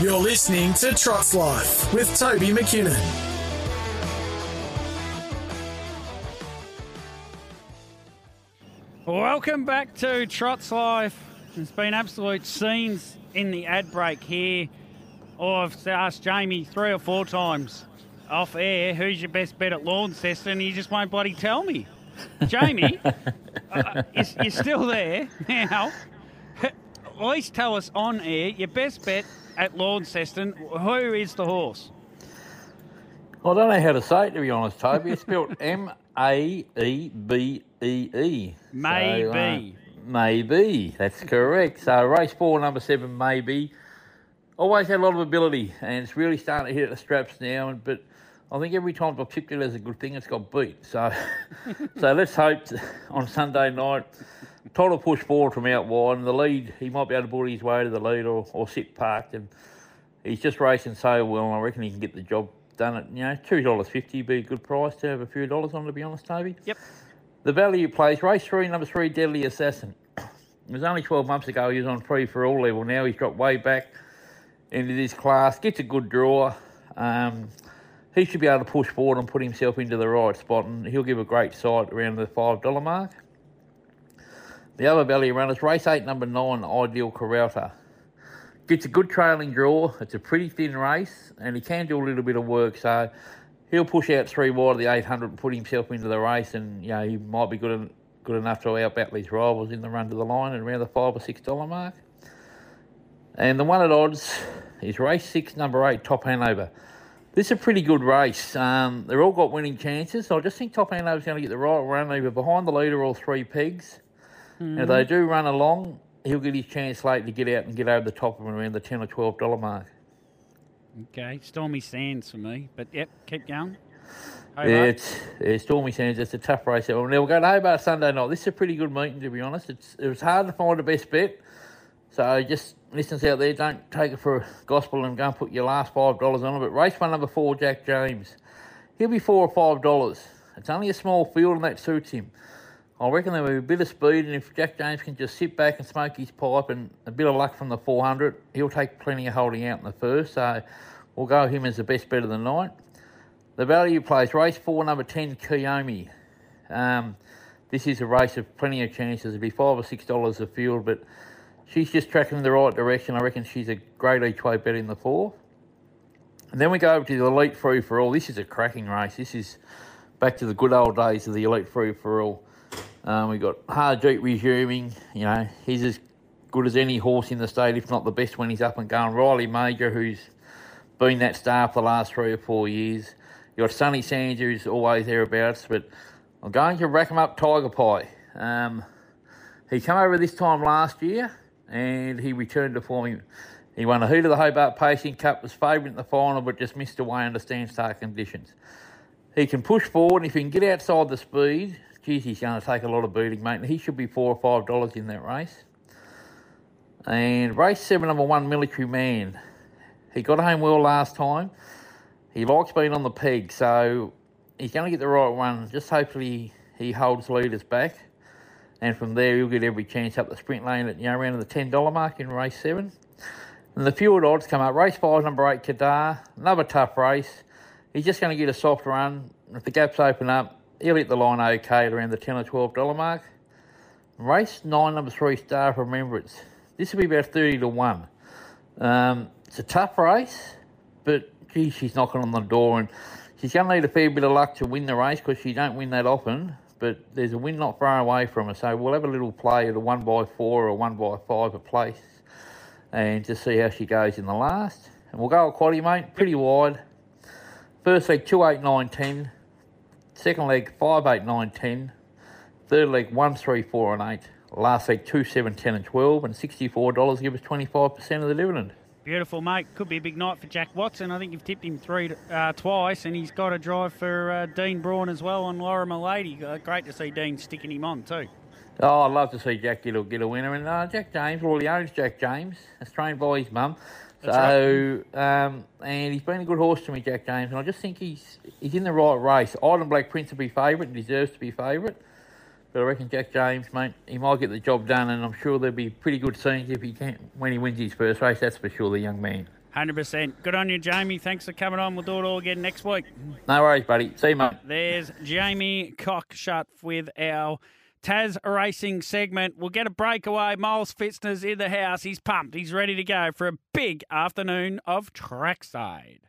You're listening to Trots Life with Toby McKinnon. Welcome back to Trots Life. It's been absolute scenes in the ad break here. Oh, I've asked Jamie three or four times off air, who's your best bet at Launceston, and he just won't bloody tell me. Jamie, uh, you're, you're still there now. At least tell us on air your best bet at Launceston. Who is the horse? I don't know how to say it, to be honest, Toby. It's spelled M A E B E E. Maybe. So, uh, maybe, that's correct. So, race four, number seven, maybe. Always had a lot of ability, and it's really starting to hit at the straps now. But I think every time I've tipped it as a good thing, it's got beat. So, so let's hope on Sunday night, Todd push forward from out wide, and the lead, he might be able to bully his way to the lead or, or sit parked. And he's just racing so well, and I reckon he can get the job done at, you know, $2.50 be a good price to have a few dollars on, to be honest, Toby. Yep. The value plays race three, number three, Deadly Assassin. It was only 12 months ago he was on free for all level. Now he's dropped way back into this class, gets a good draw. Um, he should be able to push forward and put himself into the right spot, and he'll give a great sight around the $5 mark. The other value runners, race eight, number nine, Ideal Corralta. Gets a good trailing draw. It's a pretty thin race, and he can do a little bit of work. So he'll push out three wide of the 800 and put himself into the race, and you know he might be good good enough to outbattle these rivals in the run to the line at around the five or six dollar mark. And the one at odds is race six, number eight, Top Hanover. This is a pretty good race. Um, they're all got winning chances. So I just think Top is going to get the right run either behind the leader or three pegs. And if they do run along, he'll get his chance late to get out and get over the top of him around the ten or twelve dollar mark. Okay, Stormy Sands for me. But yep, keep going. Yeah, it's, it's Stormy Sands. It's a tough race. Now we're going to Hobart Sunday night. This is a pretty good meeting, to be honest. It's it was hard to find the best bet. So just listeners out there, don't take it for gospel and go and put your last five dollars on it. But race one number four, Jack James, he'll be four or five dollars. It's only a small field and that suits him. I reckon there will be a bit of speed, and if Jack James can just sit back and smoke his pipe and a bit of luck from the 400, he'll take plenty of holding out in the first. So we'll go him as the best bet of the night. The value plays race four, number 10, Kiyomi. Um, this is a race of plenty of chances. It'll be five or six dollars a field, but she's just tracking in the right direction. I reckon she's a great each way bet in the four. And then we go over to the Elite Free for All. This is a cracking race. This is back to the good old days of the Elite Free for All. Um, we've got Harjeet resuming. You know, he's as good as any horse in the state, if not the best when he's up and going. Riley Major, who's been that star for the last three or four years. You've got Sonny Sands, who's always thereabouts. But I'm going to rack him up Tiger Pie. Um, he came over this time last year and he returned to form. He, won a heat of the Hobart Pacing Cup, was favourite in the final, but just missed away under stand-start conditions. He can push forward, and if he can get outside the speed, geez, he's going to take a lot of beating, mate. And he should be four or five dollars in that race. And race seven, number one, Military Man. He got home well last time. He likes being on the peg, so he's going to get the right one. Just hopefully he holds leaders back. And from there, he'll get every chance up the sprint lane at you know, around the $10 mark in race seven. And the few odds come up. Race five, number eight, Kadar. Another tough race. He's just going to get a soft run. If the gaps open up, he'll hit the line okay at around the 10 or $12 mark. Race nine, number three, Star of Remembrance. This will be about 30 to 1. Um, it's a tough race, but gee, she's knocking on the door and she's going to need a fair bit of luck to win the race because she don't win that often. But there's a win not far away from her, so we'll have a little play at a one by four or one by five a place, and just see how she goes in the last. And we'll go a quaddy, mate, pretty wide. First leg two eight nine ten, second leg five eight nine ten, third leg one three four and eight. Last leg two seven ten and twelve, and sixty four dollars give us twenty five percent of the dividend. Beautiful, mate. Could be a big night for Jack Watson. I think you've tipped him three uh, twice, and he's got a drive for uh, Dean Braun as well on Laura Milady. Uh, great to see Dean sticking him on too. Oh, I'd love to see Jack get a, get a winner. And uh, Jack James, well, he owns Jack James. It's trained by his mum. That's So, um, and he's been a good horse to me, Jack James. And I just think he's he's in the right race. Island Black Prince will be favourite and deserves to be favourite. But I reckon Jack James, mate, he might get the job done. And I'm sure there'll be pretty good scenes if he can when he wins his first race. That's for sure, the young man. 100%. Good on you, Jamie. Thanks for coming on. We'll do it all again next week. No worries, buddy. See you, mate. There's Jamie Cockshut with our Taz Racing segment. We'll get a breakaway. Miles Fitzner's in the house. He's pumped. He's ready to go for a big afternoon of trackside.